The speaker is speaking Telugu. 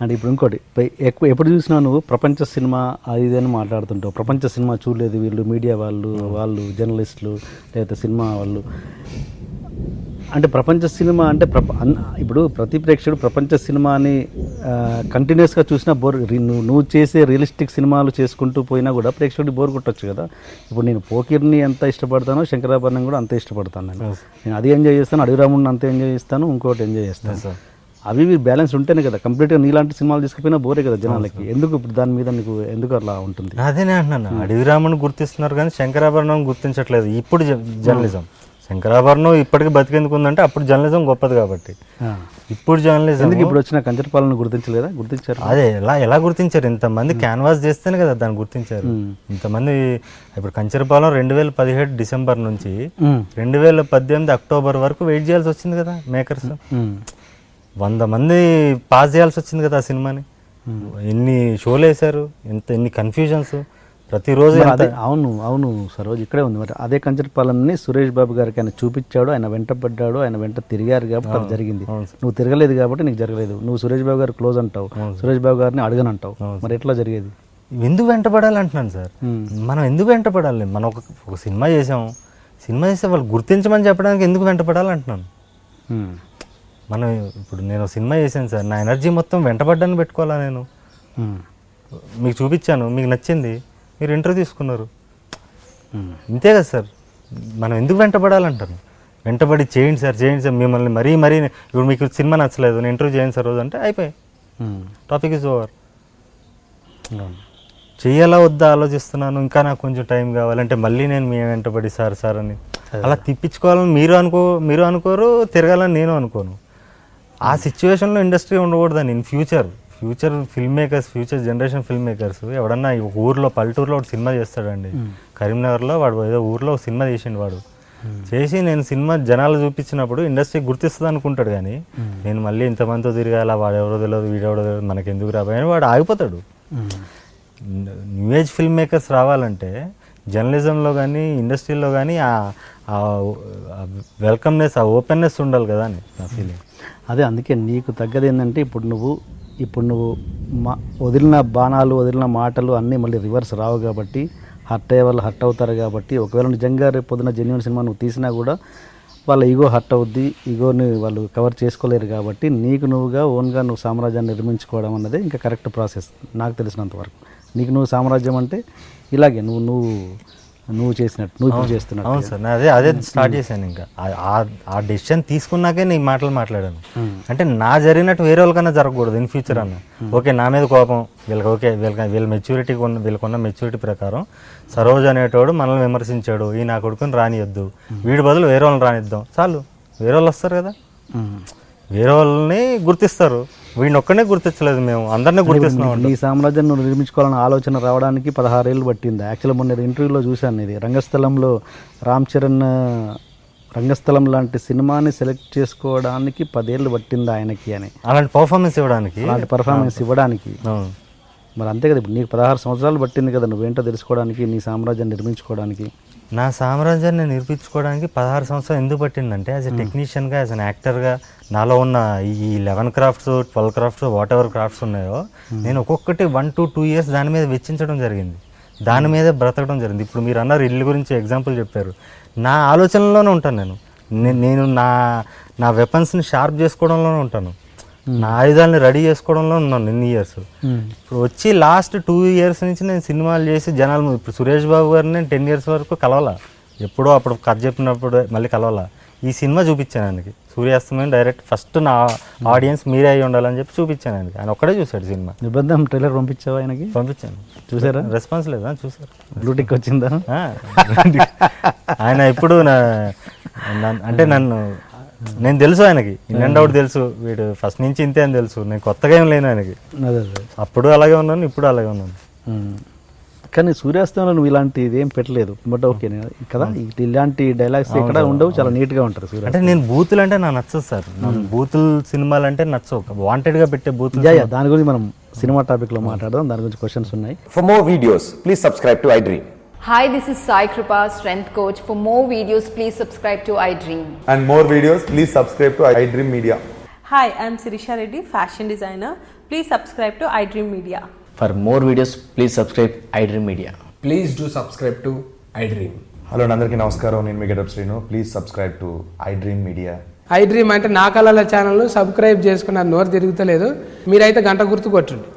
అంటే ఇప్పుడు ఇంకోటి ఎక్కువ ఎప్పుడు చూసినా నువ్వు ప్రపంచ సినిమా అది ఇది అని మాట్లాడుతుంటావు. ప్రపంచ సినిమా చూడలేదు వీళ్ళు మీడియా వాళ్ళు వాళ్ళు జర్నలిస్టులు లేకపోతే సినిమా వాళ్ళు. అంటే ప్రపంచ సినిమా అంటే ప్రప ఇప్పుడు ప్రతి ప్రేక్షకుడు ప్రపంచ సినిమాని కంటిన్యూస్గా చూసినా బోర్ నువ్వు నువ్వు చేసే రియలిస్టిక్ సినిమాలు చేసుకుంటూ పోయినా కూడా ప్రేక్షకుడికి బోర్ కొట్టొచ్చు కదా. ఇప్పుడు నేను పోకిర్ని ఎంత ఇష్టపడతానో శంకరాభరణం కూడా అంతే ఇష్టపడతాను నేను. నేను అది ఎంజాయ్ చేస్తాను అడవిరాముడిని అంతే ఎంజాయ్ చేస్తాను ఇంకోటి ఎంజాయ్ చేస్తాను. అవి బ్యాలెన్స్ ఉంటేనే కదా కంప్లీట్గా నీలాంటి సినిమాలు తీసుకుపోయినా బోరే కదా జనాలకి. ఎందుకు ఇప్పుడు దాని మీద నీకు ఎందుకు అలా ఉంటుంది? అదేనే అంటున్నాను. అడవి రాముని గుర్తిస్తున్నారు కానీ శంకరాభరణం గుర్తించట్లేదు. ఇప్పుడు జర్నలిజం. శంకరాభరణం ఇప్పటికి బతికేందుకు ఉందంటే అప్పుడు జర్నలిజం గొప్పది కాబట్టి. ఇప్పుడు జర్నలిజం ఎందుకు ఇప్పుడు వచ్చిన కంచరపాలను గుర్తించలేదా? గుర్తించారు? అదే ఎలా ఎలా గుర్తించారు? ఇంతమంది క్యాన్వాస్ చేస్తేనే కదా దాన్ని గుర్తించారు. ఇంతమంది ఇప్పుడు కంచరపాలెం రెండు వేల పదిహేడు డిసెంబర్ నుంచి. రెండు వేల పద్దెనిమిది అక్టోబర్ వరకు వెయిట్ చేయాల్సి వచ్చింది కదా మేకర్స్. వంద మంది పాస్ చేయాల్సి వచ్చింది కదా ఆ సినిమాని. ఎన్ని షోలు వేశారు? ఎంత ఎన్ని కన్ఫ్యూజన్స్ ప్రతిరోజు అదే అవును అవును సరోజ్ ఇక్కడే ఉంది మరి. అదే కంచరపాలెంని సురేష్ బాబు గారికి ఆయన చూపించాడు ఆయన వెంట పడ్డాడు ఆయన వెంట తిరిగారు కాబట్టి అది జరిగింది. నువ్వు తిరగలేదు కాబట్టి నీకు జరగలేదు. నువ్వు సురేష్ బాబు గారు క్లోజ్ అంటావు. సురేష్ బాబు గారిని అడగనంటావు. మరి ఎట్లా జరిగేది? ఎందుకు వెంటపడాలి అంటున్నాను సార్? మనం ఎందుకు వెంటపడాలి మనం ఒక ఒక సినిమా చేసాం. సినిమా చేస్తే వాళ్ళు గుర్తించమని చెప్పడానికి ఎందుకు వెంటపడాలి అంటున్నాను. మనం ఇప్పుడు నేను సినిమా చేశాను సార్. నా ఎనర్జీ మొత్తం వెంటపడ్డాన్ని పెట్టుకోవాలా నేను. మీకు చూపించాను మీకు నచ్చింది. మీరు ఇంటర్వ్యూ తీసుకున్నారు. ఇంతే కదా సార్. మనం ఎందుకు వెంటపడాలంటాను వెంటబడి చేయండి సార్ చేయండి సార్. మిమ్మల్ని మరీ మరీ ఇప్పుడు మీకు సినిమా నచ్చలేదు నేను ఇంటర్వ్యూ చేయండి సార్ రోజు అంటే అయిపోయి. Topic is over. చెయ్యాలా వద్దా ఆలోచిస్తున్నాను ఇంకా నాకు కొంచెం టైం కావాలంటే మళ్ళీ నేను మీ వెంటబడి సార్ సార్ అని. అలా తిప్పించుకోవాలని మీరు అనుకో మీరు అనుకోరు తిరగాలని నేను అనుకోను. ఆ సిచ్యువేషన్లో ఇండస్ట్రీ ఉండకూడదని in future future film makers future generation film makers ఎవడన్నా ఊర్లో పల్లెటూరులో ఒక సినిమా చేస్తాడండి. కరీంనగర్లో వాడు ఏదో ఊర్లో ఒక సినిమా చేసిండు వాడు. చేసి నేను సినిమా జనాలు చూపించినప్పుడు ఇండస్ట్రీ గుర్తిస్తుంది అనుకుంటాడు కానీ నేను మళ్ళీ ఇంతమందితో తిరగాల వాడు ఎవరో తెలియదు వీడెవరో తెలియదు మనకి ఎందుకు రాబోయని వాడు ఆగిపోతాడు. న్యూ ఏజ్ ఫిల్మ్ మేకర్స్ రావాలంటే జర్నలిజంలో కానీ ఇండస్ట్రీలో కానీ ఆ వెల్కమ్నెస్ ఆ ఓపెన్నెస్ ఉండాలి కదా అని నా ఫీలింగ్. అదే అందుకే నీకు తగ్గది ఏంటంటే ఇప్పుడు నువ్వు ఇప్పుడు నువ్వు మా వదిలిన బాణాలు వదిలిన మాటలు అన్నీ మళ్ళీ రివర్స్ రావు కాబట్టి హర్ట్ అయ్యే వాళ్ళు హర్ట్ అవుతారు కాబట్టి ఒకవేళ నిజంగా రేపు పొద్దున జెన్యున్ సినిమా నువ్వు తీసినా కూడా వాళ్ళ ఈగో హర్ట్ అవుద్ది ఈగోని వాళ్ళు కవర్ చేసుకోలేరు కాబట్టి నీకు నువ్వుగా ఓన్గా నువ్వు సామ్రాజ్యాన్ని నిర్మించుకోవడం అన్నదే ఇంకా కరెక్ట్ ప్రాసెస్ నాకు తెలిసినంత వరకు. నీకు నువ్వు సామ్రాజ్యం అంటే ఇలాగే నువ్వు నువ్వు నువ్వు చేసినట్టు నువ్వు ఇప్పుడు చేస్తున్నట్టు అవును సార్. అదే అదే స్టార్ట్ చేశాను ఇంకా. ఆ- డెసిషన్ తీసుకున్నాకే నీ మాటలు మాట్లాడాను. అంటే నా జరిగినట్టు వేరే వాళ్ళకన్నా జరగకూడదు ఇన్ ఫ్యూచర్ అన్న. ఓకే నా మీద కోపం వీళ్ళకి ఓకే వీళ్ళకి వీళ్ళ మెచ్యూరిటీ ఉన్న వీళ్ళకున్న మెచ్యూరిటీ ప్రకారం సరోజ్ అనేటోడు మనల్ని విమర్శించాడు. ఈ నా కొడుకుని రానియొద్దు. వీడి బదులు వేరే వాళ్ళని రానిద్దాం. చాలు. వేరే వాళ్ళు వస్తారు కదా. వేరే వాళ్ళని గుర్తిస్తారు. వీడిని ఒక్కనే గుర్తించలేదు మేము. అందరినీ గుర్తిస్తున్నాం నీ సామ్రాజ్యం నువ్వు నిర్మించుకోవాలన్న ఆలోచన రావడానికి పదహారేళ్ళు పట్టింది. యాక్చువల్గా మొన్న ఇంటర్వ్యూలో చూశాను ఇది. రంగస్థలంలో రామ్ చరణ్ రంగస్థలం లాంటి సినిమాని సెలెక్ట్ చేసుకోవడానికి పదేళ్ళు పట్టింది ఆయనకి అని. అలాంటి పర్ఫార్మెన్స్ ఇవ్వడానికి? అలాంటి పర్ఫార్మెన్స్ ఇవ్వడానికి. మరి అంతే కదా ఇప్పుడు నీకు పదహారు సంవత్సరాలు పట్టింది కదా నువ్వేంటో తెలుసుకోవడానికి నీ సామ్రాజ్యం నిర్మించుకోవడానికి. నా సామ్రాజ్యాన్ని నిర్మించుకోవడానికి పదహారు సంవత్సరాలు ఎందుకు పట్టిందంటే యాజ్ ఎ టెక్నీషియన్గా యాజ్ అన్ యాక్టర్గా నాలో ఉన్న ఈ eleven crafts twelve crafts whatever crafts ఉన్నాయో నేను ఒక్కొక్కటి వన్ టు టూ ఇయర్స్ దాని మీద వెచ్చించడం జరిగింది. దాని మీద బ్రతకడం జరిగింది. ఇప్పుడు మీరు అన్నారు ఇల్లు గురించి ఎగ్జాంపుల్ చెప్పారు. నా ఆలోచనలోనే ఉంటాను నేను. నేను నా నా వెపన్స్ని షార్ప్ చేసుకోవడంలోనే ఉంటాను. ఆయుధాలని రెడీ చేసుకోవడంలో ఉన్నాను ఎన్ని ఇయర్స్ ఇప్పుడు వచ్చి లాస్ట్ టూ ఇయర్స్ నుంచి నేను సినిమాలు చేసి జనాలు ఇప్పుడు సురేష్ బాబు గారిని నేను టెన్ ఇయర్స్ వరకు కలవాలా. ఎప్పుడో అప్పుడు కథ చెప్పినప్పుడు మళ్ళీ కలవాలా. ఈ సినిమా చూపించాను ఆయనకి. సూర్యాస్తమయం డైరెక్ట్ ఫస్ట్ నా ఆడియన్స్ మీరే అయి ఉండాలని చెప్పి చూపించాను ఆయనకి. ఆయన ఒక్కడే చూశాడు సినిమా. నిబంధన ట్రైలర్ పంపించావా ఆయనకి? పంపించాను. చూసారా? రెస్పాన్స్ లేదా? చూసారు బ్లూటిక్ వచ్చిందా? ఆయన ఎప్పుడు నా అంటే నన్ను నేను తెలుసు ఆయనకి. ఇన్ అండ్ అవుట్ తెలుసు. వీడు ఫస్ట్ నుంచి ఇంతే అని తెలుసు. నేను కొత్తగా ఏం లేను ఆయనకి. అదే అదే. అప్పుడు అలాగే ఉన్నాను ఇప్పుడు అలాగే ఉన్నాను. కానీ సూర్యాస్తమంలో నువ్వు ఇలాంటిది ఏం పెట్టలేదు. బట్ ఓకే నేను కదా ఇలాంటి డైలాగ్స్ ఎక్కడ ఉండవు చాలా నీట్గా ఉంటారు సూర్య అంటే నేను బూతులు అంటే నాకు నచ్చదు సార్. బూతులు సినిమాలు అంటే నచ్చవు. వాంటెడ్గా పెట్టే బూతులు దాని గురించి మనం సినిమా టాపిక్లో మాట్లాడదాం. దాని గురించి క్వశ్చన్స్ ఉన్నాయి. For more videos, please subscribe to iDream. Hi, this is Sai Kripa, strength coach. For more videos, please subscribe to iDream. and more videos, please subscribe to iDream Media. Hi, I'm Sirisha Reddy, fashion designer. Please subscribe to iDream Media. For more videos, please subscribe iDream Media. Please do subscribe to iDream. Hello అండి, అందరికీ నమస్కారం నేను మీ Getup Srinu please subscribe to iDream media iDream అంటే నా కళల ఛానల్ సబ్స్క్రైబ్ చేసుకున్న నోరు తిరుగుతలేదు మీరైతే గంట గుర్తు కొట్టండి